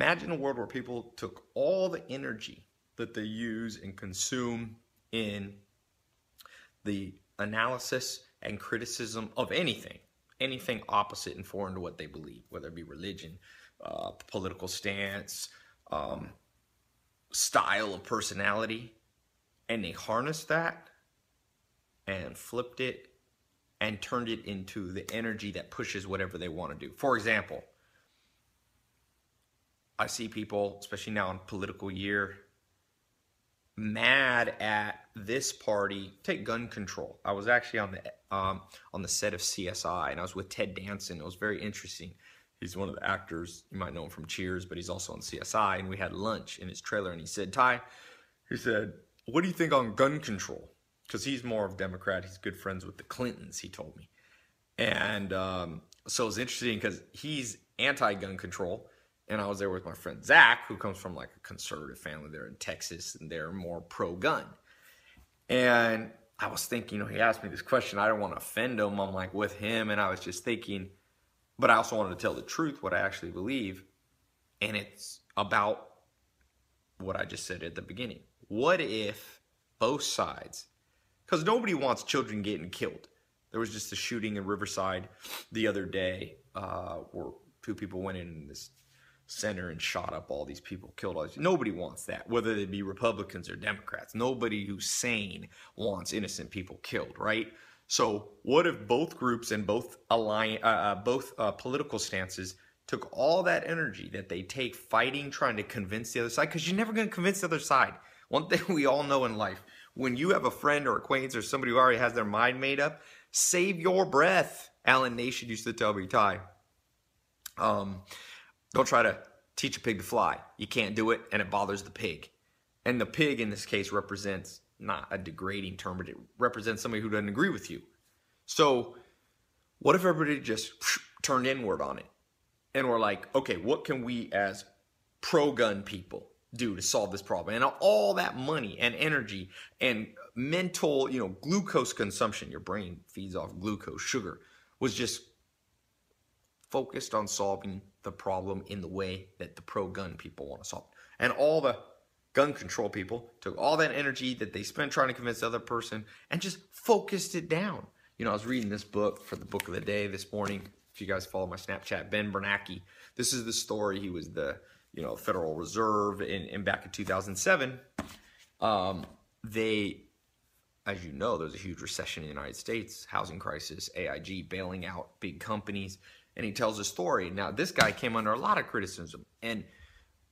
Imagine a world where people took all the energy that they use and consume in the analysis and criticism of anything, anything opposite and foreign to what they believe, whether it be religion, uh, political stance, um, style of personality, and they harnessed that and flipped it and turned it into the energy that pushes whatever they want to do. For example, I see people, especially now in political year, mad at this party. Take gun control. I was actually on the um, on the set of CSI, and I was with Ted Danson. It was very interesting. He's one of the actors. You might know him from Cheers, but he's also on CSI. And we had lunch in his trailer, and he said, "Ty," he said, "What do you think on gun control?" Because he's more of a Democrat. He's good friends with the Clintons. He told me, and um, so it was interesting because he's anti-gun control and I was there with my friend Zach, who comes from like a conservative family there in Texas, and they're more pro gun. And I was thinking, you know, he asked me this question. I don't want to offend him. I'm like with him, and I was just thinking, but I also wanted to tell the truth, what I actually believe, and it's about what I just said at the beginning. What if both sides, because nobody wants children getting killed. There was just a shooting in Riverside the other day uh, where two people went in this center and shot up all these people, killed all these. Nobody wants that, whether they be Republicans or Democrats. Nobody who's sane wants innocent people killed, right? So, what if both groups and both align, uh, uh, both uh, political stances took all that energy that they take fighting, trying to convince the other side? Because you're never going to convince the other side. One thing we all know in life: when you have a friend or acquaintance or somebody who already has their mind made up, save your breath. Allan Nation used to tell me, Ty. Um, don't try to teach a pig to fly. You can't do it, and it bothers the pig. And the pig in this case represents not a degrading term, but it represents somebody who doesn't agree with you. So, what if everybody just turned inward on it? And we're like, okay, what can we as pro gun people do to solve this problem? And all that money and energy and mental, you know, glucose consumption, your brain feeds off glucose, sugar, was just focused on solving the problem in the way that the pro gun people want to solve it. And all the gun control people took all that energy that they spent trying to convince the other person and just focused it down. You know, I was reading this book for the book of the day this morning. If you guys follow my Snapchat, Ben Bernanke. This is the story. He was the, you know, Federal Reserve in, in back in 2007. Um, they, as you know, there's a huge recession in the United States, housing crisis, AIG bailing out big companies and he tells a story. Now, this guy came under a lot of criticism. And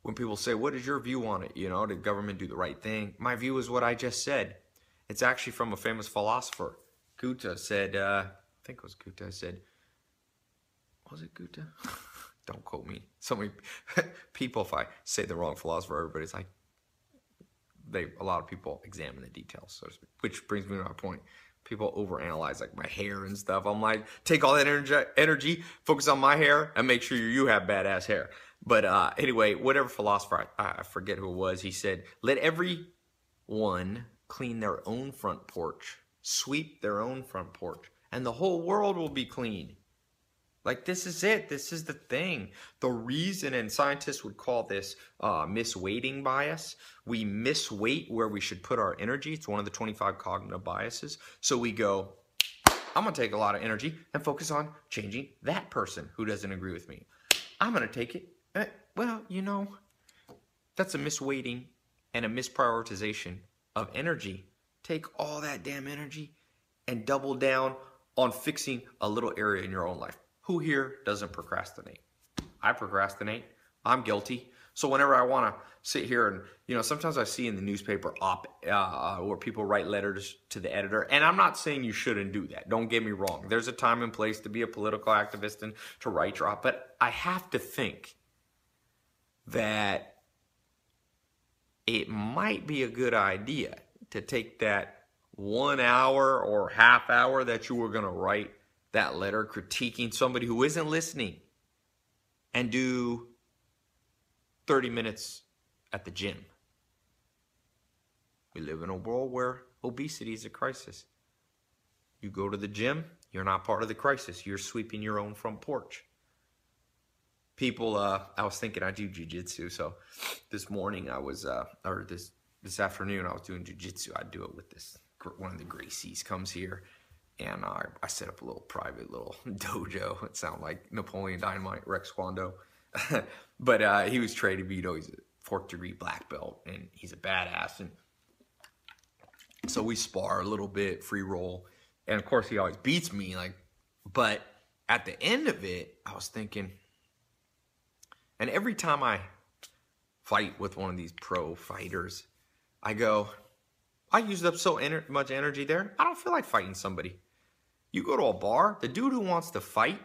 when people say, What is your view on it? You know, did government do the right thing? My view is what I just said. It's actually from a famous philosopher. Goethe said, uh, I think it was Goethe, said, Was it Goethe? Don't quote me. So many people, if I say the wrong philosopher, everybody's like, they a lot of people examine the details, so which brings me to my point people overanalyze like my hair and stuff. I'm like, take all that energy, energy, focus on my hair, and make sure you have badass hair. But uh, anyway, whatever philosopher I, I forget who it was, he said, let everyone clean their own front porch, sweep their own front porch, and the whole world will be clean. Like, this is it. This is the thing. The reason, and scientists would call this uh, misweighting bias. We misweight where we should put our energy. It's one of the 25 cognitive biases. So we go, I'm going to take a lot of energy and focus on changing that person who doesn't agree with me. I'm going to take it. Eh, well, you know, that's a misweighting and a misprioritization of energy. Take all that damn energy and double down on fixing a little area in your own life. Who here doesn't procrastinate? I procrastinate. I'm guilty. So whenever I want to sit here and, you know, sometimes I see in the newspaper op uh, where people write letters to the editor, and I'm not saying you shouldn't do that. Don't get me wrong. There's a time and place to be a political activist and to write your op, but I have to think that it might be a good idea to take that one hour or half hour that you were going to write that letter critiquing somebody who isn't listening and do 30 minutes at the gym. We live in a world where obesity is a crisis. You go to the gym, you're not part of the crisis. You're sweeping your own front porch. people. Uh, I was thinking I do jujitsu, so this morning I was, uh, or this this afternoon I was doing jujitsu. I do it with this one of the Gracies comes here, and I, I set up a little private little dojo. It sounded like Napoleon Dynamite, Rex Kwon Do, but uh, he was training me. You know, he's a fourth degree black belt, and he's a badass. And so we spar a little bit, free roll, and of course he always beats me. Like, but at the end of it, I was thinking, and every time I fight with one of these pro fighters, I go, I used up so ener- much energy there. I don't feel like fighting somebody. You go to a bar, the dude who wants to fight,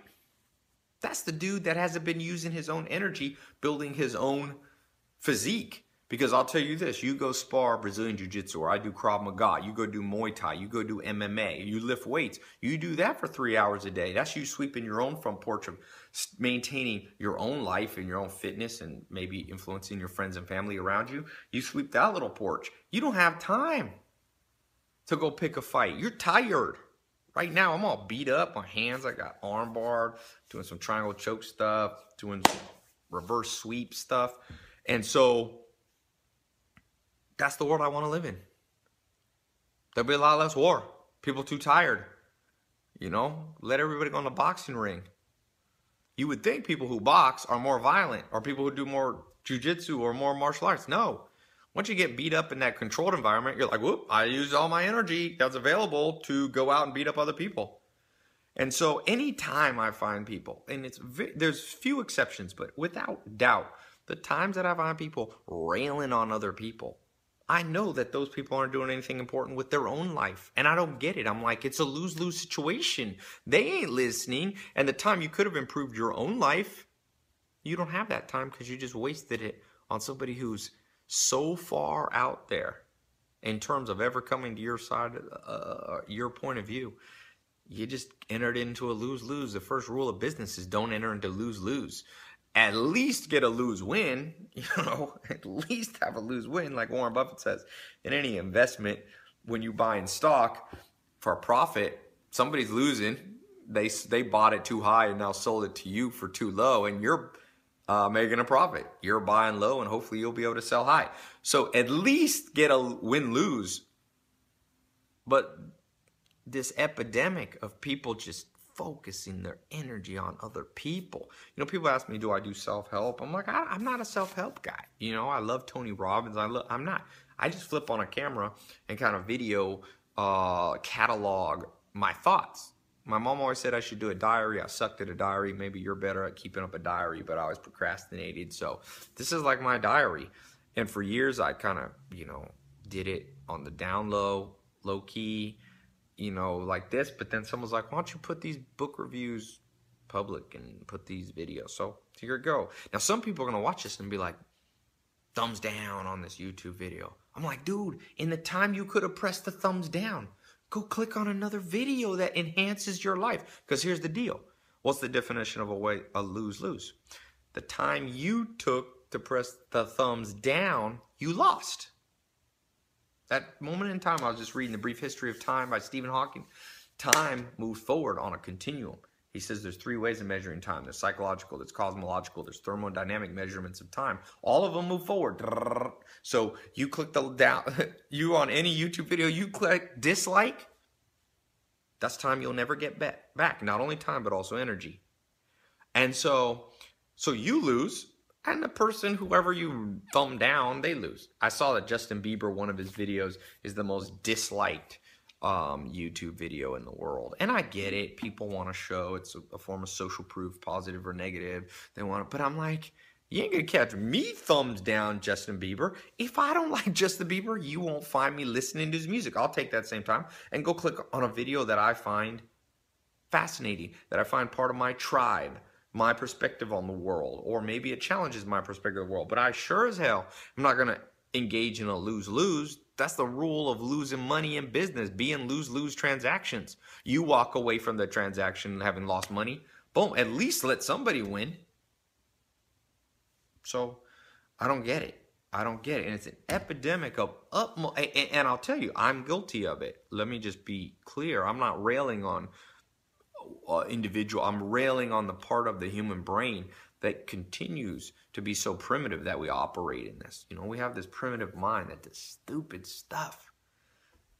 that's the dude that hasn't been using his own energy building his own physique. Because I'll tell you this, you go spar Brazilian Jiu Jitsu, or I do Krav Maga, you go do Muay Thai, you go do MMA, you lift weights, you do that for three hours a day. That's you sweeping your own front porch of maintaining your own life and your own fitness and maybe influencing your friends and family around you. You sweep that little porch. You don't have time to go pick a fight. You're tired. Right now, I'm all beat up. My hands, I got arm barred, doing some triangle choke stuff, doing reverse sweep stuff. And so that's the world I want to live in. There'll be a lot less war. People too tired. You know, let everybody go in the boxing ring. You would think people who box are more violent or people who do more jujitsu or more martial arts. No. Once you get beat up in that controlled environment, you're like, whoop, I used all my energy that's available to go out and beat up other people. And so anytime I find people, and it's there's few exceptions, but without doubt, the times that I find people railing on other people, I know that those people aren't doing anything important with their own life. And I don't get it. I'm like, it's a lose lose situation. They ain't listening. And the time you could have improved your own life, you don't have that time because you just wasted it on somebody who's so far out there in terms of ever coming to your side, uh, your point of view. You just entered into a lose lose. The first rule of business is don't enter into lose lose at least get a lose win, you know, at least have a lose win, like Warren Buffett says. In any investment, when you buy in stock for a profit, somebody's losing. They they bought it too high and now sold it to you for too low, and you're uh, making a profit. You're buying low, and hopefully you'll be able to sell high. So at least get a win lose. But this epidemic of people just focusing their energy on other people. You know, people ask me, do I do self help? I'm like, I, am not a self help guy. You know, I love Tony Robbins. I love, I'm not. I just flip on a camera and kind of video uh, catalog my thoughts. My mom always said I should do a diary. I sucked at a diary. Maybe you're better at keeping up a diary, but I always procrastinated. So this is like my diary. And for years, I kind of, you know, did it on the down low, low key you know, like this. But then someone's like, why don't you put these book reviews public and put these videos? So here you go. Now, some people are going to watch this and be like, thumbs down on this YouTube video. I'm like, dude, in the time you could have pressed the thumbs down, go click on another video that enhances your life. Because here's the deal. What's the definition of a way a lose lose? The time you took to press the thumbs down, you lost. That moment in time, I was just reading The Brief History of Time by Stephen Hawking. Time moves forward on a continuum. He says there's three ways of measuring time. There's psychological, there's cosmological, there's thermodynamic measurements of time. All of them move forward. So you click the down, you on any YouTube video, you click dislike, that's time you'll never get back. Not only time, but also energy. And so, so you lose and the person, whoever you thumb down, they lose. I saw that Justin Bieber, one of his videos, is the most disliked um, YouTube video in the world. And I get it. People want to show it's a, a, form of social proof, positive or negative. They want it. But I'm like, you ain't going to catch me thumbs down Justin Bieber. If I don't like Justin Bieber, you won't find me listening to his music. I'll take that same time and go click on a video that I find fascinating, that I find part of my tribe my perspective on the world, or maybe it challenges my perspective of the world. But I sure as hell I'm not to engage in a lose lose. That's the rule of losing money in business, being lose lose transactions. You walk away from the transaction having lost money. Boom, at least let somebody win. So I don't get it. I don't get it. And it's an epidemic of up. And I'll tell you, I'm guilty of it. Let me just be clear. I'm not railing on uh, individual. I'm railing on the part of the human brain that continues to be so primitive that we operate in this. You know, we have this primitive mind that does stupid stuff.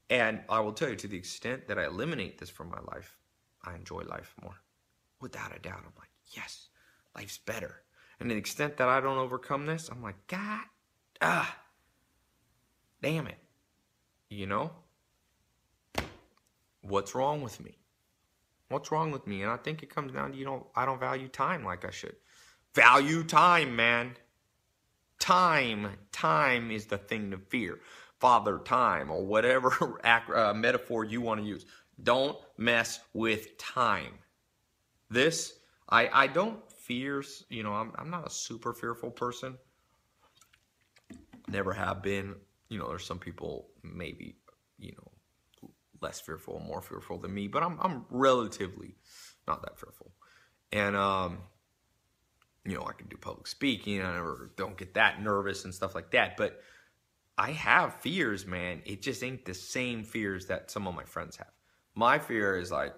And I will tell you, to the extent that I eliminate this from my life, I enjoy life more. Without a doubt, I'm like, yes, life's better. And to the extent that I don't overcome this, I'm like, God, ah, damn it. You know? What's wrong with me? What's wrong with me? And I think it comes down to you know, I don't value time like I should. Value time, man. Time, time is the thing to fear. Father time or whatever uh, metaphor you want to use. Don't mess with time. This, I, I don't fear, you know, I'm, I'm not a super fearful person. Never have been. You know, there's some people maybe, you know, less fearful, more fearful than me, but I'm, I'm relatively not that fearful. And, um, you know, I can do public speaking. I don't get that nervous and stuff like that. But I have fears, man. It just ain't the same fears that some of my friends have. My fear is like,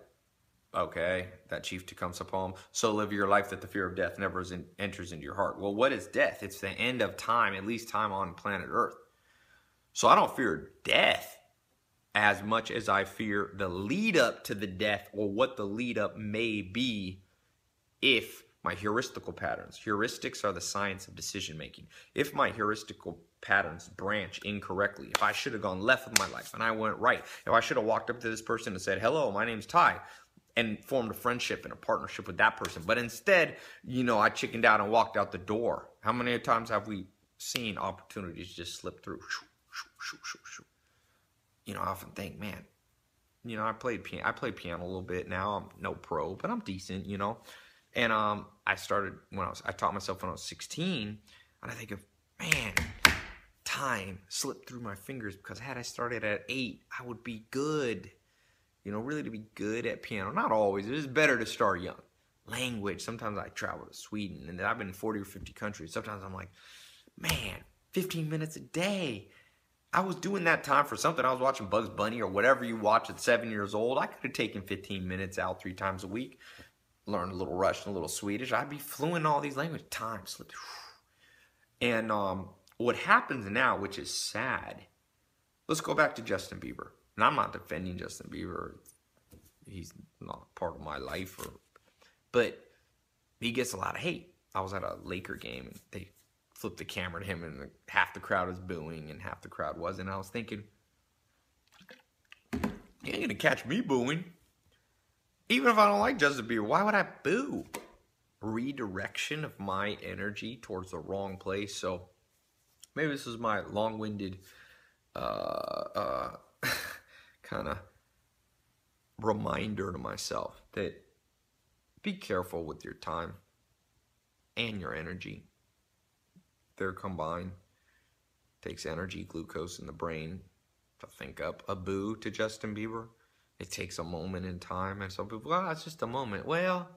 okay, that chief Tecumseh poem. So live your life that the fear of death never in, enters into your heart. Well, what is death? It's the end of time, at least time on planet Earth. So I don't fear death as much as I fear the lead up to the death or what the lead up may be if my heuristical patterns. Heuristics are the science of decision making. If my heuristical patterns branch incorrectly, if I should have gone left with my life and I went right, if I should have walked up to this person and said, Hello, my name's Ty, and formed a friendship and a partnership with that person. But instead, you know, I chickened out and walked out the door. How many times have we seen opportunities just slip through? You know, I often think, man, you know, I played piano. I play piano a little bit now. I'm no pro, but I'm decent, you know. And um, I started when I was I taught myself when I was 16, and I think of man, time slipped through my fingers because had I started at eight, I would be good. You know, really to be good at piano. Not always. It is better to start young. Language. Sometimes I travel to Sweden, and I've been in 40 or 50 countries. Sometimes I'm like, man, 15 minutes a day. I was doing that time for something. I was watching Bugs Bunny or whatever you watch at seven years old. I could have taken 15 minutes out three times a week learn a little Russian, a little Swedish. I'd be fluent in all these languages. Time slipped. And um, what happens now, which is sad, let's go back to Justin Bieber. And I'm not defending Justin Bieber. He's not part of my life, or, but he gets a lot of hate. I was at a Laker game and they flipped the camera to him, and half the crowd was booing and half the crowd wasn't. I was thinking, you ain't gonna catch me booing. Even if I don't like Justin Bieber, why would I boo? Redirection of my energy towards the wrong place. So maybe this is my long-winded uh, uh, kind of reminder to myself that be careful with your time and your energy. They're combined. Takes energy, glucose in the brain to think up a boo to Justin Bieber it takes a moment in time. And some people, well, ah, it's just a moment. Well,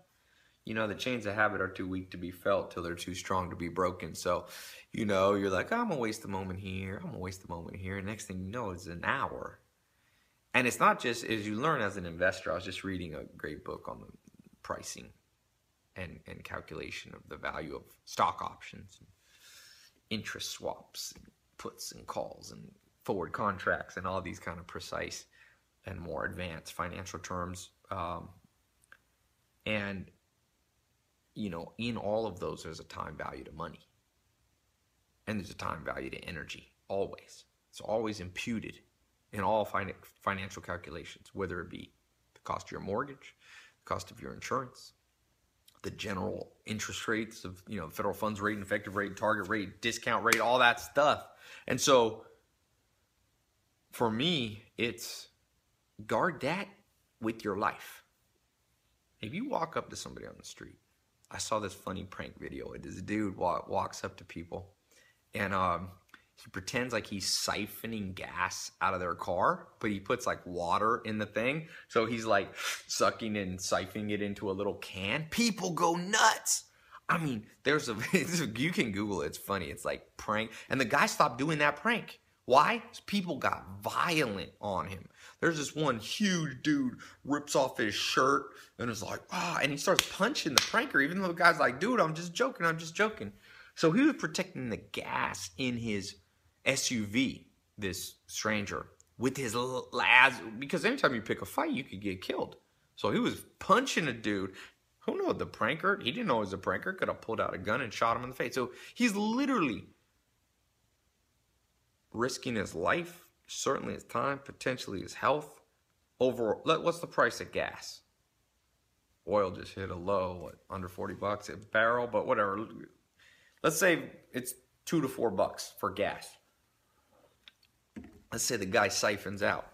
you know, the chains of habit are too weak to be felt till they're too strong to be broken. So, you know, you're like, oh, I'm gonna waste a moment here. I'm gonna waste a moment here. And next thing you know, it's an hour. And it's not just as you learn as an investor. I was just reading a great book on the pricing and, and calculation of the value of stock options, interest swaps, puts and calls, and forward contracts, and all these kind of precise and more advanced financial terms. Um, and, you know, in all of those, there's a time value to money. And there's a time value to energy, always. It's always imputed in all fin- financial calculations, whether it be the cost of your mortgage, the cost of your insurance, the general interest rates of, you know, federal funds rate, effective rate, target rate, discount rate, all that stuff. And so for me, it's guard that with your life. If you walk up to somebody on the street, I saw this funny prank video. This dude walks up to people and um, he pretends like he's siphoning gas out of their car, but he puts like water in the thing. So he's like sucking and siphoning it into a little can. People go nuts. I mean, there's a, you can Google it. It's funny. It's like prank. And the guy stopped doing that prank. Why? People got violent on him. There's this one huge dude rips off his shirt and is like, ah, and he starts punching the pranker, even though the guy's like, dude, I'm just joking, I'm just joking. So he was protecting the gas in his SUV, this stranger, with his lads, because anytime you pick a fight, you could get killed. So he was punching a dude. Who knew the pranker? He didn't know it was a pranker. Could have pulled out a gun and shot him in the face. So he's literally risking his life, certainly his time, potentially his health. Over what's the price of gas? Oil just hit a low, what, under 40 bucks a barrel, but whatever. Let's say it's two to four bucks for gas. Let's say the guy siphons out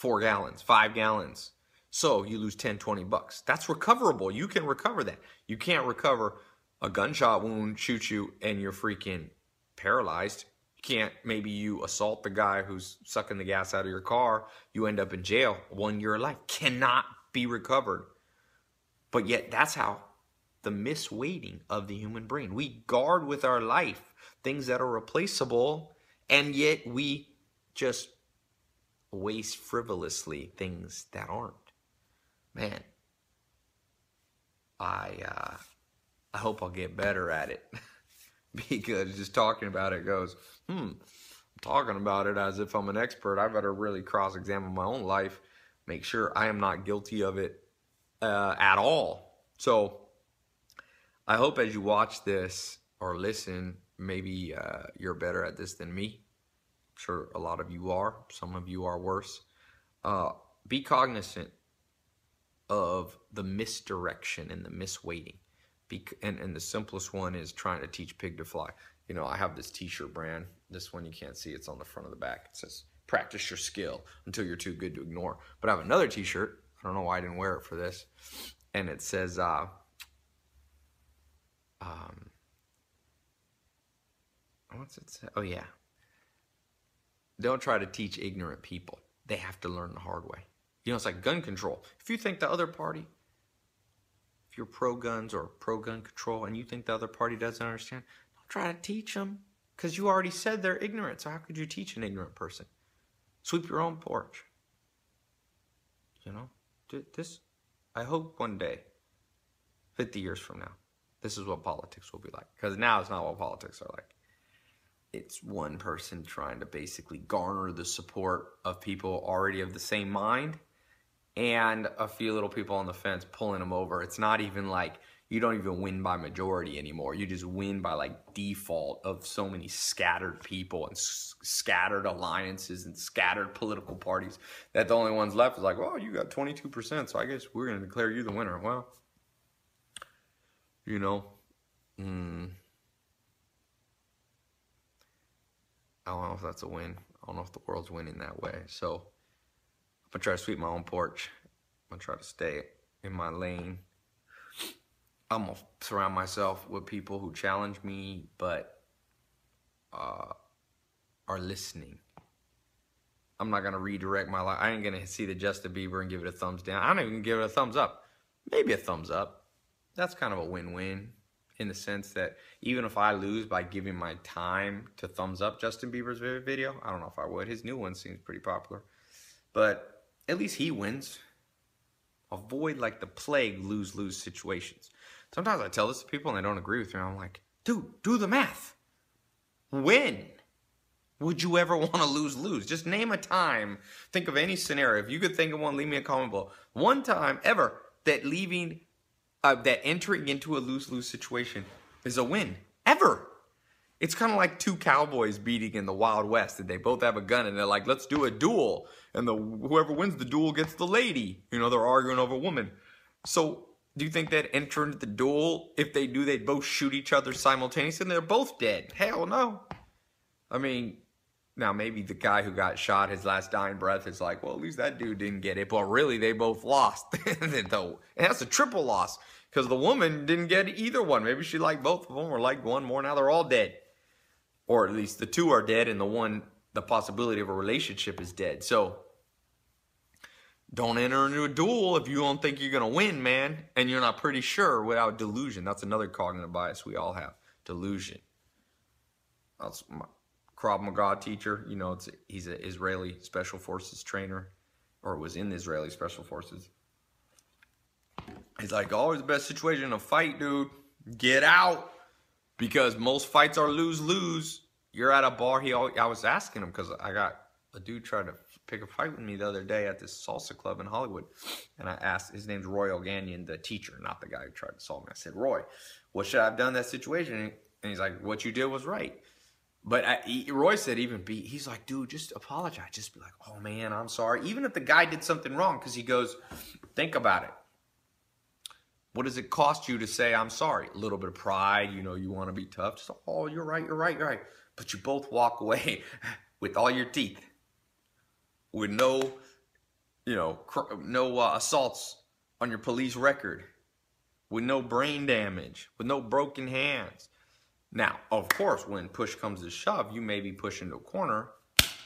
four gallons, five gallons. So you lose 10, 20 bucks. That's recoverable. You can recover that. You can't recover a gunshot wound, shoot you, and you're freaking paralyzed can't maybe you assault the guy who's sucking the gas out of your car you end up in jail one year of life cannot be recovered. But yet that's how the misweighting of the human brain we guard with our life things that are replaceable and yet we just waste frivolously things that aren't. Man i uh i hope i'll get better at it because just talking about it goes, hmm, I'm talking about it as if I'm an expert. I better really cross examine my own life, make sure I am not guilty of it uh, at all. So I hope as you watch this or listen, maybe uh, you're better at this than me. I'm sure a lot of you are, some of you are worse. Uh, be cognizant of the misdirection and the misweighting and, and the simplest one is trying to teach pig to fly. You know, I have this t-shirt brand. This one you can't see. It's on the front of the back. It says, practice your skill until you're too good to ignore. But I have another t-shirt. I don't know why I didn't wear it for this. And it says, uh, um, what's it say? Oh, yeah. Don't try to teach ignorant people. They have to learn the hard way. You know, it's like gun control. If you think the other party you're pro guns or pro gun control and you think the other party doesn't understand, don't try to teach them because you already said they're ignorant. So how could you teach an ignorant person? Sweep your own porch. You know, this. I hope one day, 50 years from now, this is what politics will be like. Because now it's not what politics are like. It's one person trying to basically garner the support of people already of the same mind and a few little people on the fence pulling them over. It's not even like you don't even win by majority anymore. You just win by like default of so many scattered people and s- scattered alliances and scattered political parties that the only ones left is like, well, you got 22%, so I guess we're going to declare you the winner. Well, you know, mm, I don't know if that's a win. I don't know if the world's winning that way. So, gonna try to sweep my own porch. I'm gonna try to stay in my lane. I'm gonna surround myself with people who challenge me, but uh, are listening. I'm not gonna redirect my life. I ain't gonna see the Justin Bieber and give it a thumbs down. I'm not even gonna give it a thumbs up. Maybe a thumbs up. That's kind of a win-win in the sense that even if I lose by giving my time to thumbs up Justin Bieber's video, I don't know if I would. His new one seems pretty popular, but at least he wins. Avoid like the plague lose lose situations. Sometimes I tell this to people and they don't agree with me. I'm like, dude, do the math. When would you ever want to lose lose? Just name a time. Think of any scenario. If you could think of one, leave me a comment below. One time ever that leaving, uh, that entering into a lose lose situation is a win. Ever. It's kind of like two cowboys beating in the Wild West, and they both have a gun, and they're like, "Let's do a duel," and the whoever wins the duel gets the lady. You know, they're arguing over a woman. So, do you think they'd enter into the duel if they do they'd both shoot each other simultaneously, and they're both dead? Hell no. I mean, now maybe the guy who got shot, his last dying breath, is like, "Well, at least that dude didn't get it," but really, they both lost. and that's a triple loss because the woman didn't get either one. Maybe she liked both of them, or liked one more. Now they're all dead or at least the two are dead and the one the possibility of a relationship is dead so don't enter into a duel if you don't think you're going to win man and you're not pretty sure without delusion that's another cognitive bias we all have delusion that's my Krav Maga teacher you know it's he's an Israeli special forces trainer or was in the Israeli Special Forces. He's like, always the best situation in a fight, dude. Get out. Because most fights are lose lose. You're at a bar. He, always, I was asking him because I got a dude trying to pick a fight with me the other day at this salsa club in Hollywood, and I asked. His name's Roy O'Ganion, the teacher, not the guy who tried to solve me. I said, Roy, what should I have done in that situation? And he's like, what you did was right. But I, he, Roy said, even be, he's like, dude, just apologize. Just be like, oh man, I'm sorry. Even if the guy did something wrong, because he goes, think about it. What does it cost you to say I'm sorry? A little bit of pride, you know, you want to be tough. Just, oh, you're right, you're right, you're right. But you both walk away with all your teeth, with no, you know, no uh, assaults on your police record, with no brain damage, with no broken hands. Now, of course, when push comes to shove, you may be pushed into a corner.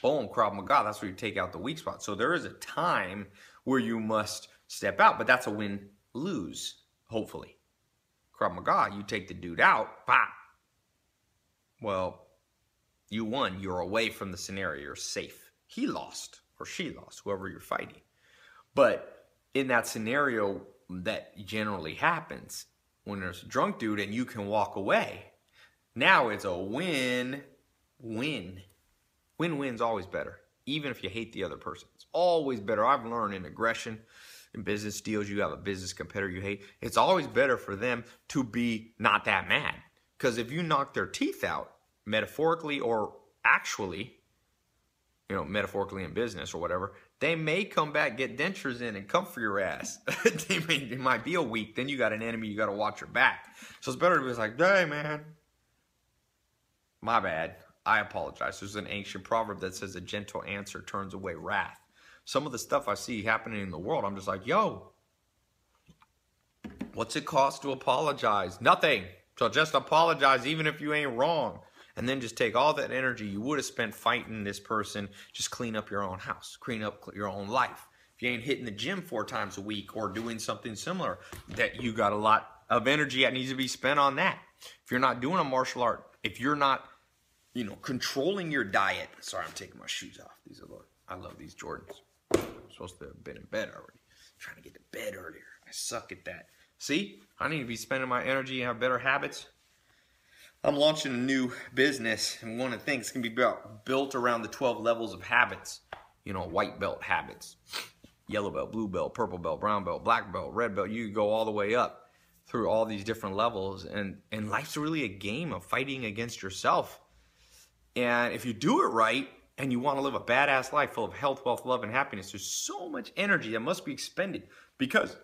Boom, Krav Maga, that's where you take out the weak spot. So there is a time where you must step out, but that's a win lose hopefully. Krav Maga, you take the dude out, pop. Well, you won. You're away from the scenario. You're safe. He lost or she lost, whoever you're fighting. But in that scenario, that generally happens when there's a drunk dude and you can walk away. Now it's a win win. Win win's always better, even if you hate the other person. It's always better. I've learned in aggression in business deals, you have a business competitor you hate, it's always better for them to be not that mad. Because if you knock their teeth out, metaphorically or actually, you know, metaphorically in business or whatever, they may come back, get dentures in, and come for your ass. they may, it might be a week. Then you got an enemy you got to watch your back. So it's better to be like, hey, man, my bad. I apologize. There's an ancient proverb that says a gentle answer turns away wrath some of the stuff I see happening in the world, I'm just like, yo, what's it cost to apologize? Nothing. So just apologize even if you ain't wrong. And then just take all that energy you would have spent fighting this person, just clean up your own house, clean up your own life. If you ain't hitting the gym four times a week or doing something similar, that you got a lot of energy that needs to be spent on that. If you're not doing a martial art, if you're not, you know, controlling your diet. Sorry, I'm taking my shoes off. These are look. I love these Jordans supposed to have been in bed already. I'm trying to get to bed earlier. I suck at that. See, I need to be spending my energy and have better habits. I'm launching a new business, and one of the things can be built, built around the 12 levels of habits. You know, white belt habits, yellow belt, blue belt, purple belt, brown belt, black belt, red belt. You go all the way up through all these different levels, and and life's really a game of fighting against yourself. And if you do it right, and you want to live a badass life full of health, wealth, love, and happiness, there's so much energy that must be expended because,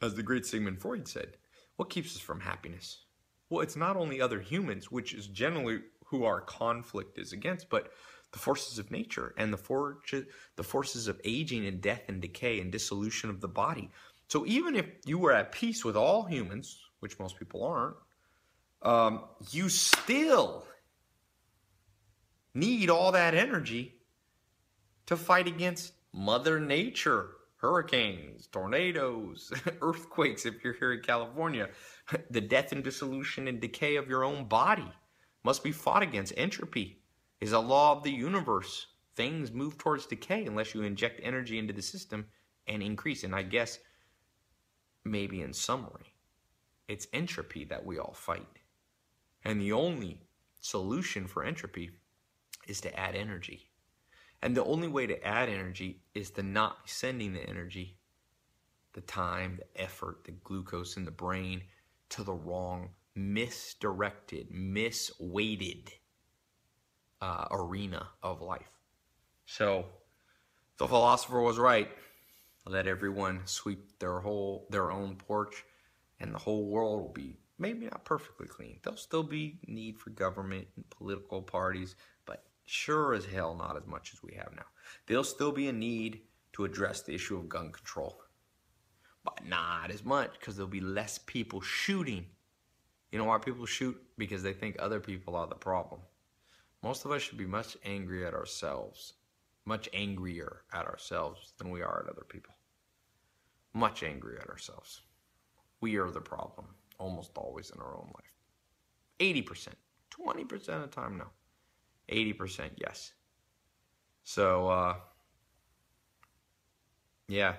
as the great Sigmund Freud said, what keeps us from happiness? Well, it's not only other humans, which is generally who our conflict is against, but the forces of nature and the, for- the forces of aging and death and decay and dissolution of the body. So even if you were at peace with all humans, which most people aren't, um, you still need all that energy to fight against Mother Nature, hurricanes, tornadoes, earthquakes, if you're here in California. The death and dissolution and decay of your own body must be fought against. Entropy is a law of the universe. Things move towards decay unless you inject energy into the system and increase. And I guess, maybe in summary, it's entropy that we all fight. And the only solution for entropy is to add energy. And the only way to add energy is to not be sending the energy, the time, the effort, the glucose in the brain to the wrong, misdirected, misweighted uh, arena of life. So the philosopher was right. Let everyone sweep their whole their own porch, and the whole world will be maybe not perfectly clean. There'll still be need for government and political parties, Sure as hell not as much as we have now. There'll still be a need to address the issue of gun control, but not as much because there'll be less people shooting. You know why people shoot? Because they think other people are the problem. Most of us should be much angry at ourselves, much angrier at ourselves than we are at other people. Much angrier at ourselves. We are the problem almost always in our own life. 80%, 20% of the time, no. 80% yes. So, uh, Yeah.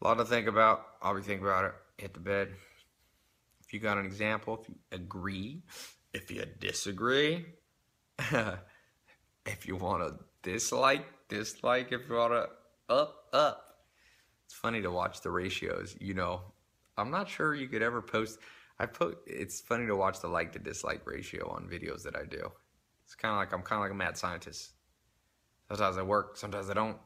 A lot to think about. I'll be thinking about it. Hit the bed. If you got an example, if you agree, if you disagree, if you want to dislike, dislike. If you want to up, up. It's funny to watch the ratios. You know, I'm not sure you could ever post. I put. It's funny to watch the like to dislike ratio on videos that I do. It's kind of like I'm kind of like a mad scientist. Sometimes I work, sometimes I don't.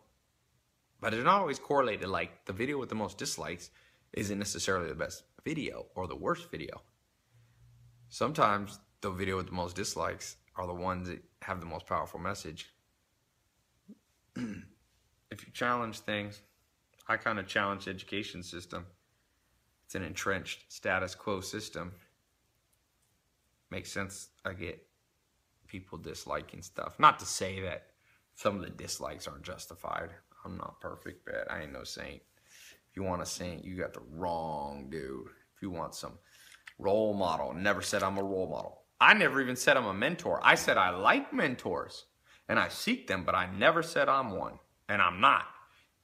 But it's not always correlated. Like the video with the most dislikes isn't necessarily the best video or the worst video. Sometimes the video with the most dislikes are the ones that have the most powerful message. if you challenge things, I kind of challenge the education system. It's an entrenched status quo system. Makes sense. I get people disliking stuff. Not to say that some of the dislikes aren't justified. I'm not perfect, but I ain't no saint. If you want a saint, you got the wrong dude. If you want some role model, never said I'm a role model. I never even said I'm a mentor. I said I like mentors and I seek them, but I never said I'm one, and I'm not.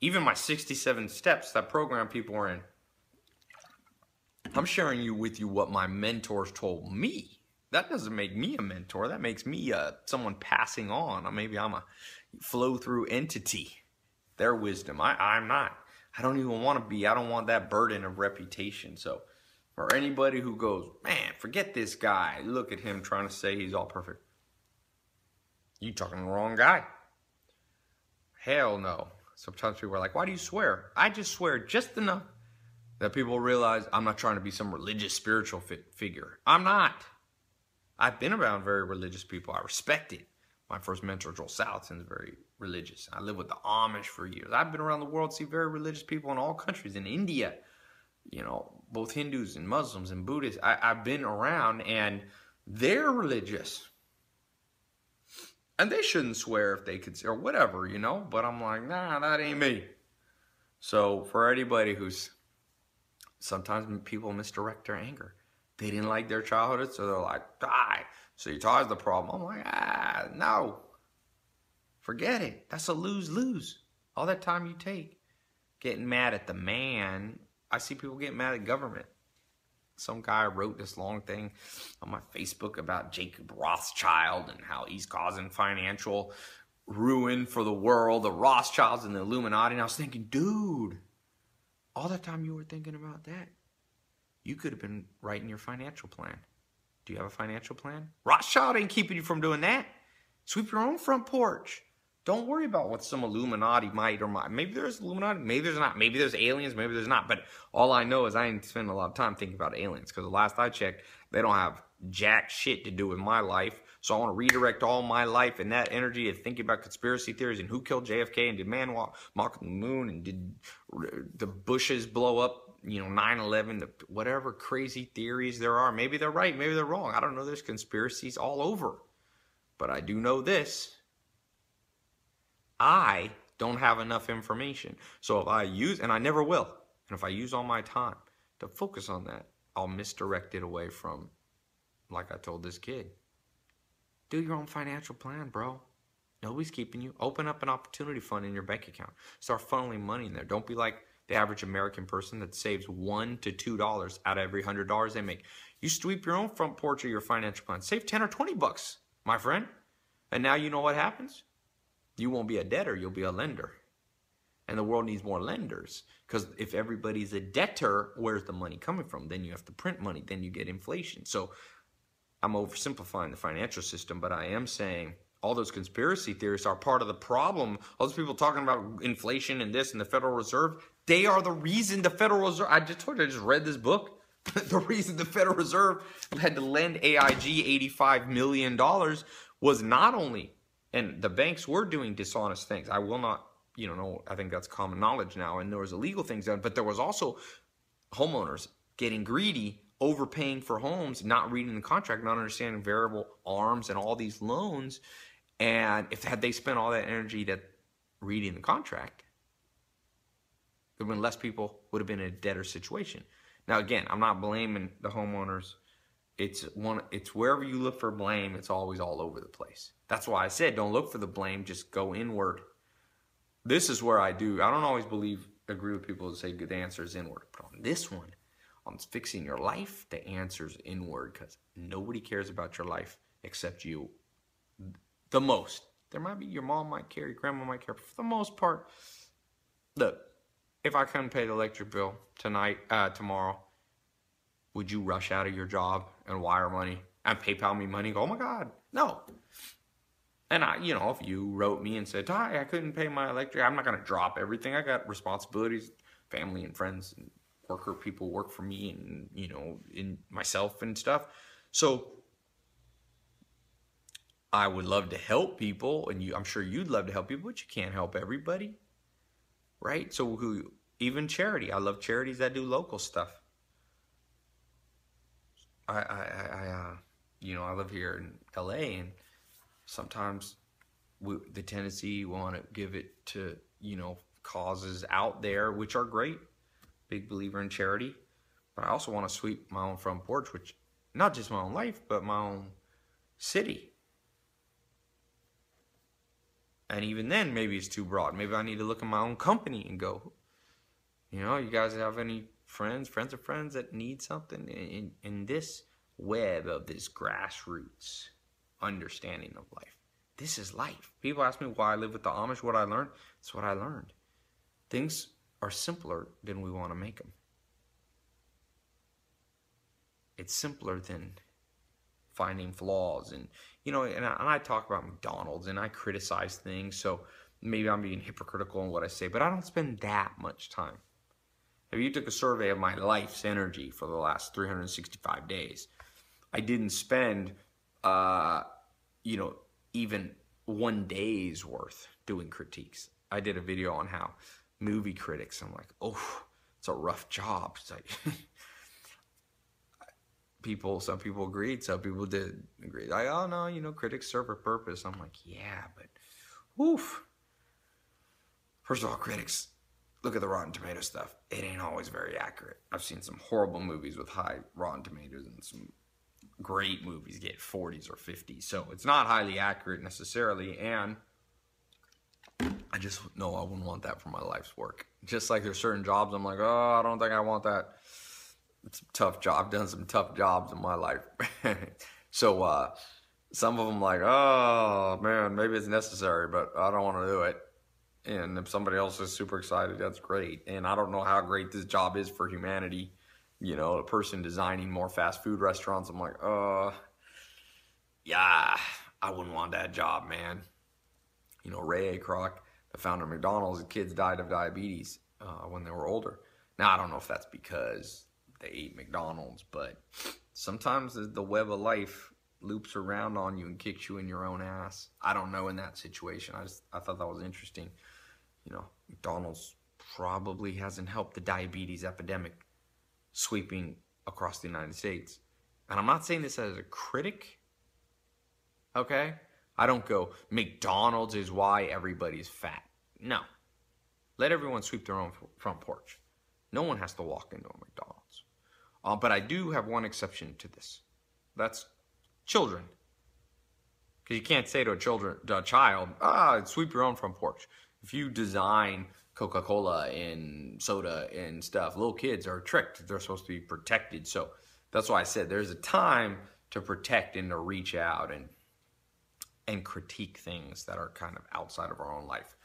Even my 67 steps, that program people are in, I'm sharing you with you what my mentors told me. That doesn't make me a mentor. That makes me uh, someone passing on. Or maybe I'm a flow through entity. Their wisdom. I, I'm not. I don't even want to be. I don't want that burden of reputation. So, for anybody who goes, man, forget this guy. Look at him trying to say he's all perfect. You talking the wrong guy. Hell no. Sometimes people are like, why do you swear? I just swear just enough that people realize I'm not trying to be some religious, spiritual figure. I'm not. I've been around very religious people. I respect it. My first mentor, Joel Salatin, is very religious. I lived with the Amish for years. I've been around the world, see very religious people in all countries. In India, you know, both Hindus and Muslims and Buddhists. I, I've been around, and they're religious and they shouldn't swear if they could or whatever, you know. But I'm like, nah, that ain't me. So for anybody who's sometimes people misdirect their anger. They didn't like their childhood, so they're like, die. So your child's the problem. I'm like, ah, no. Forget it. That's a lose lose. All that time you take getting mad at the man. I see people getting mad at government some guy wrote this long thing on my Facebook about Jacob Rothschild and how he's causing financial ruin for the world, the Rothschilds and the Illuminati. And I was thinking, dude, all that time you were thinking about that, you could have been writing your financial plan. Do you have a financial plan? Rothschild ain't keeping you from doing that. Sweep your own front porch. Don't worry about what some Illuminati might or might. Maybe there's Illuminati, maybe there's not. Maybe there's aliens, maybe there's not. But all I know is I ain't spending a lot of time thinking about aliens because the last I checked, they don't have jack shit to do with my life. So I want to redirect all my life and that energy to thinking about conspiracy theories and who killed JFK and did man walk, walk the moon and did the Bushes blow up, you know, 9-11, whatever crazy theories there are. Maybe they're right, maybe they're wrong. I don't know. There's conspiracies all over. But I do know this I don't have enough information. So if I use, and I never will, and if I use all my time to focus on that, I'll misdirect it away from, like I told this kid, do your own financial plan, bro. Nobody's keeping you. Open up an opportunity fund in your bank account. Start funneling money in there. Don't be like the average American person that saves one to two dollars out of every hundred dollars they make. You sweep your own front porch of your financial plan. Save ten or twenty bucks, my friend. And now you know what happens? You won't be a debtor, you'll be a lender. And the world needs more lenders because if everybody's a debtor, where's the money coming from? Then you have to print money, then you get inflation. So I'm oversimplifying the financial system, but I am saying all those conspiracy theorists are part of the problem. All those people talking about inflation and this and the Federal Reserve, they are the reason the Federal Reserve. I just told you, I just read this book. the reason the Federal Reserve had to lend AIG $85 million was not only and the banks were doing dishonest things. I will not, you know, I think that's common knowledge now. And there was illegal things done, but there was also homeowners getting greedy, overpaying for homes, not reading the contract, not understanding variable arms and all these loans. And if had they spent all that energy to reading the contract, there would have been less people would have been in a debtor situation. Now, again, I'm not blaming the homeowners it's one it's wherever you look for blame it's always all over the place that's why i said don't look for the blame just go inward this is where I do. I don't always believe agree with people who say the answer is inward, but on this one, on fixing your life, the answer's inward because nobody cares about your life except you. The most. There might be your mom might care, your grandma might care, but for the most part, look, if I couldn't pay the electric bill tonight, uh, tomorrow, would you rush out of your job and wire money and PayPal me money? Go, oh my God, no. And I, you know, if you wrote me and said, Ty, I couldn't pay my electric," I'm not gonna drop everything. I got responsibilities, family and friends, and worker people work for me, and you know, in myself and stuff. So I would love to help people, and you, I'm sure you'd love to help people, but you can't help everybody, right? So who, even charity, I love charities that do local stuff. I, I, I, uh, you know, I live here in L.A. and sometimes we, the tendency we want to give it to you know causes out there which are great big believer in charity but i also want to sweep my own front porch which not just my own life but my own city and even then maybe it's too broad maybe i need to look at my own company and go you know you guys have any friends friends of friends that need something in, in this web of this grassroots understanding of life. This is life. People ask me why I live with the Amish, what I learned. It's what I learned. Things are simpler than we want to make them. It's simpler than finding flaws. And, you know, and I, and I talk about McDonald's and I criticize things. So maybe I'm being hypocritical in what I say, but I don't spend that much time. If you took a survey of my life's energy for the last 365 days, I didn't spend uh, you know, even one day's worth doing critiques. I did a video on how movie critics, I'm like, oh, it's a rough job. It's like, people, some people agreed, some people did agree. Like, oh no, you know, critics serve a purpose. I'm like, yeah, but, oof. First of all, critics, look at the Rotten Tomato stuff. It ain't always very accurate. I've seen some horrible movies with high Rotten Tomatoes and some great movies get 40s or 50s. So it's not highly accurate necessarily. And I just know I wouldn't want that for my life's work. Just like there's certain jobs I'm like, oh, I don't think I want that. It's a tough job. I've done some tough jobs in my life. so uh, some of them like, oh man, maybe it's necessary, but I don't want to do it. And if somebody else is super excited, that's great. And I don't know how great this job is for humanity you know, a person designing more fast food restaurants. I'm like, uh, yeah, I wouldn't want that job, man. You know, Ray A. Kroc, the founder of McDonald's, kids died of diabetes uh, when they were older. Now, I don't know if that's because they ate McDonald's, but sometimes the web of life loops around on you and kicks you in your own ass. I don't know in that situation. I just I thought that was interesting. You know, McDonald's probably hasn't helped the diabetes epidemic sweeping across the United States. And I'm not saying this as a critic, okay? I don't go, McDonald's is why everybody's fat. No. Let everyone sweep their own front porch. No one has to walk into a McDonald's. Uh, but I do have one exception to this. That's children. Because you can't say to a, children, to a child, ah, sweep your own front porch. If you design Coca Cola and soda and stuff. Little kids are tricked. They're supposed to be protected. So that's why I said there's a time to protect and to reach out and and critique things that are kind of outside of our own life.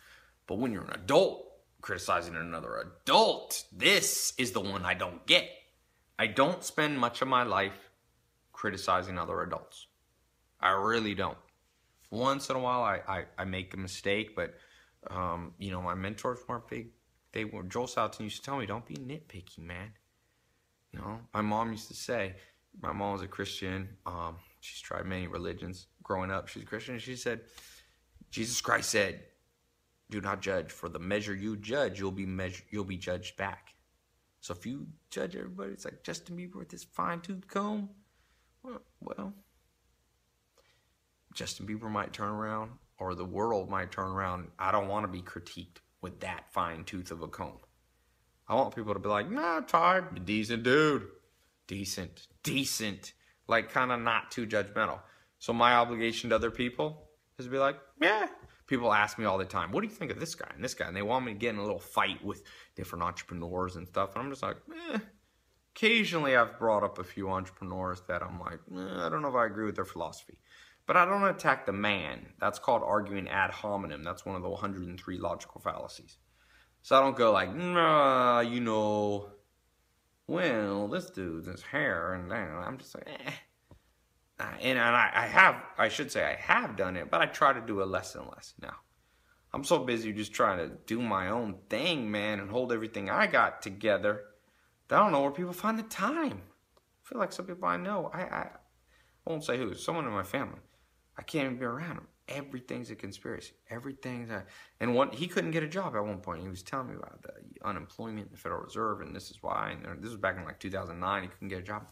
But when you're an adult criticizing another adult, this is the one I don't get. I don't spend much of my life criticizing other adults. I really don't. Once in a while, I, I, I make a mistake, but um, you know, my mentors weren't big. They were Joel Salatin used to tell me, "Don't be nitpicky, man." You know, my mom used to say, my mom was a Christian. Um, she's tried many religions growing up. She's a Christian. She said, Jesus Christ said, "Do not judge, for the measure you judge, you'll be measure, you'll be judged back." So if you judge everybody, it's like Justin Bieber with his fine tooth comb. Well, well, Justin Bieber might turn around or the world might turn around. I don't want to be critiqued with that fine tooth of a comb. I want people to be like, nah, Tai, decent dude. Decent, decent. Like, kind of not too judgmental. So, my obligation to other people is to be like, yeah. People ask me all the time, what do you think of this guy and this guy? And they want me to get in a little fight with different entrepreneurs and stuff. And I'm just like, eh. Occasionally, I've brought up a few entrepreneurs that I'm like, eh, I don't know if I agree with their philosophy. But I don't attack the man. That's called arguing ad hominem. That's one of the 103 logical fallacies. So I don't go like, nah, you know, well, this dude's his hair, and I'm just like, eh. And, and I, I have, I should say, I have done it, but I try to do it less and less now. I'm so busy just trying to do my own thing, man, and hold everything I got together I don't know where people find the time. I feel like some people I know, I, I, I won't say who, someone in my family. I can't even be around them. Everything's a conspiracy. Everything's a, and one he couldn't get a job at one point. He was telling me about the unemployment the Federal Reserve, and this is why. And this was back in like 2009. He couldn't get a job.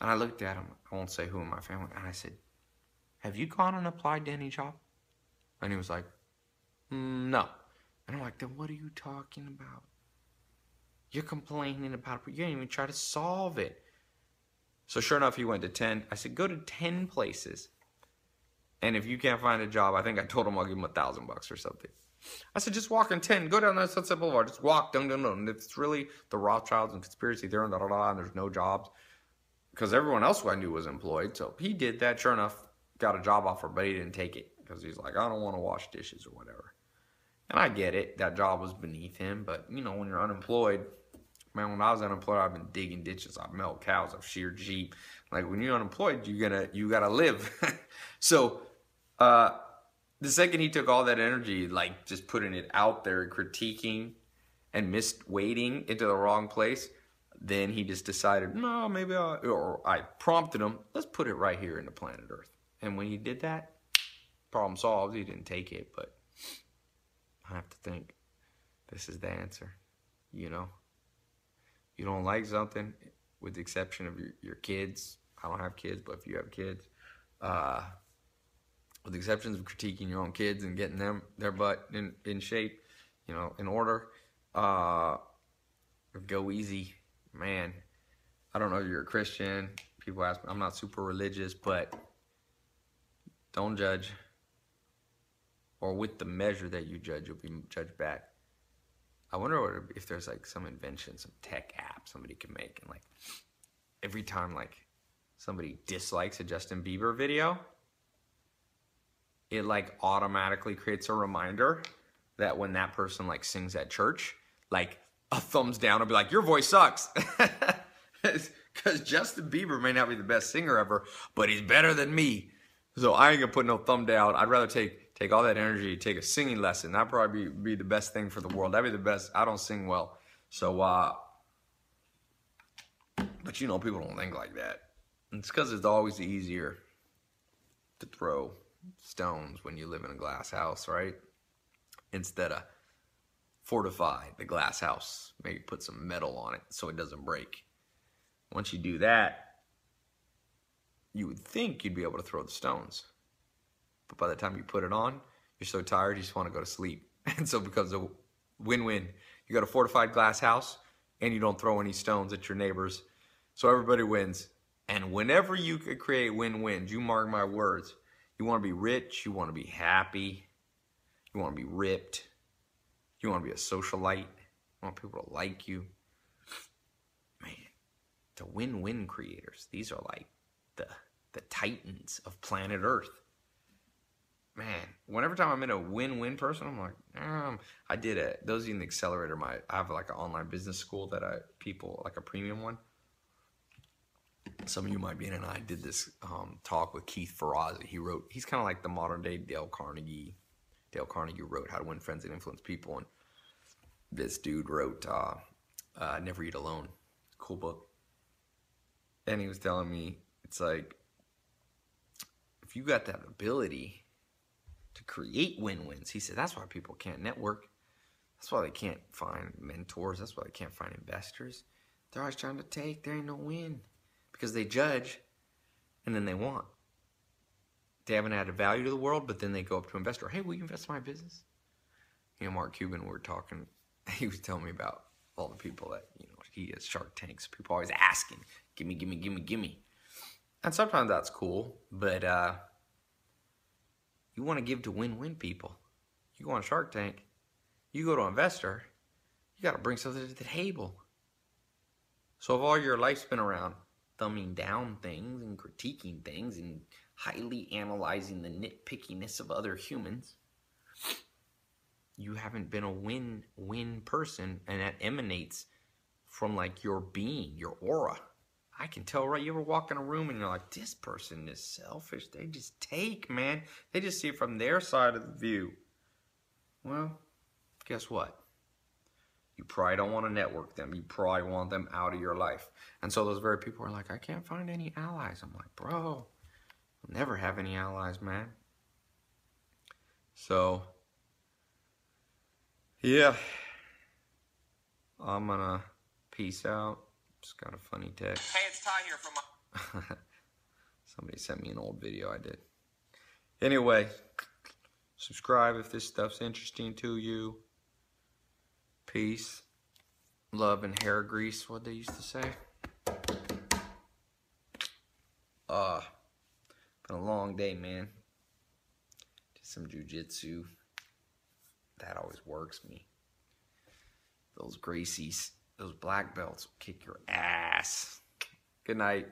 And I looked at him, I won't say who in my family, and I said, Have you gone and applied to any job? And he was like, mm, No. And I'm like, Then what are you talking about? You're complaining about it, but you didn't even try to solve it. So sure enough, he went to 10. I said, Go to 10 places. And if you can't find a job, I think I told him I'll give him a thousand bucks or something. I said, just walk in 10, go down there Sunset Boulevard, just walk, dun, dun, dun. And it's really the Rothschilds and conspiracy theory, and da, da, da, and there's no jobs because everyone else who I knew was employed. So he did that. Sure enough, got a job offer, but he didn't take it because he's like, I don't want to wash dishes or whatever. And I get it. That job was beneath him. But, you know, when you're unemployed, man, when I was unemployed, I've been digging ditches. I've milked cows. I've sheared sheep. Like when you're unemployed, you gotta you gotta live. so uh, the second he took all that energy, like just putting it out there, critiquing, and missed waiting into the wrong place, then he just decided, no, maybe I, or I prompted him, let's put it right here in the planet Earth. And when he did that, problem solved. He didn't take it, but I have to think this is the answer. You know, you don't like something, with the exception of your, your kids. I don't have kids, but if you have kids, uh, with the exceptions of critiquing your own kids and getting them their butt in, in shape, you know, in order, uh, go easy man, I don't know if you're a Christian. People ask me, I'm not super religious, but don't judge. Or with the measure that you judge, you'll be judged back. I wonder if there's like some invention, some tech app somebody can make, and like every time like somebody dislikes a Justin Bieber video, it like automatically creates a reminder that when that person like sings at church, like a thumbs down and be like, your voice sucks. Because Justin Bieber may not be the best singer ever, but he's better than me. So I ain't gonna put no thumb down. I'd rather take take all that energy, take a singing lesson. That'd probably be, be the best thing for the world. That'd be the best. I don't sing well. So, uh, but you know, people don't think like that. It's because it's always easier to throw stones when you live in a glass house, right? Instead of fortify the glass house. Maybe put some metal on it so it doesn't break. Once you do that, you would think you'd be able to throw the stones. But by the time you put it on, you're so tired you just want to go to sleep. And so it becomes a win-win. You got a fortified glass house and you don't throw any stones at your neighbors. So everybody wins. And whenever you could create win-wins, you mark my words, you want to be rich, you want to be happy, you want to be ripped, you want to be a socialite. You want people to like you. Man, the win-win creators. These are like the the titans of planet Earth. Man, whenever time I'm in a win-win person, I'm like, um, I did it. Those in the accelerator, my I have like an online business school that I people like a premium one. Some of you might be in, and I did this um, talk with Keith Ferrazzi. He wrote. He's kind of like the modern day Dale Carnegie Dale Carnegie wrote How to Win Friends and Influence People, and this dude wrote uh, uh, Never Eat Alone. Cool book. And he was telling me, it's like, if you got that ability to create win-wins, he said, that's why people can't network. That's why they can't find mentors. That's why they can't find investors. They're always trying to take. There ain't no win. Because they judge and then they want they haven't added value to the world, but then they go up to investor, hey, will you invest in my business? You know, Mark Cuban, we were talking, he was telling me about all the people that, you know, he has Shark Tanks. People always asking, gimme, gimme, gimme, gimme. And sometimes that's cool, but uh, you want to give to win-win people. You go on Shark Tank, you go to investor, you got to bring something to the table. So if all your life's been around thumbing down things and critiquing things and highly analyzing the nitpickiness of other humans, you haven't been a win-win person and that emanates from like your being, your aura. I can tell, right? You ever walk in a room and you're like, this person is selfish. They just take, man. They just see it from their side of the view. Well, guess what? You probably don't want to network them. You probably want them out of your life. And so those very people are like, I can't find any allies. I'm like, bro, never have any allies, man. So, yeah. I'm gonna peace out. Just got a funny text. Hey, it's Tai here from. Somebody sent me an old video I did. Anyway, subscribe if this stuff's interesting to you. Peace, love, and hair grease. What they used to say. Uh, been a long day, man. Did some jujitsu. That always works me. Those Gracies, those black belts kick your ass. Good night.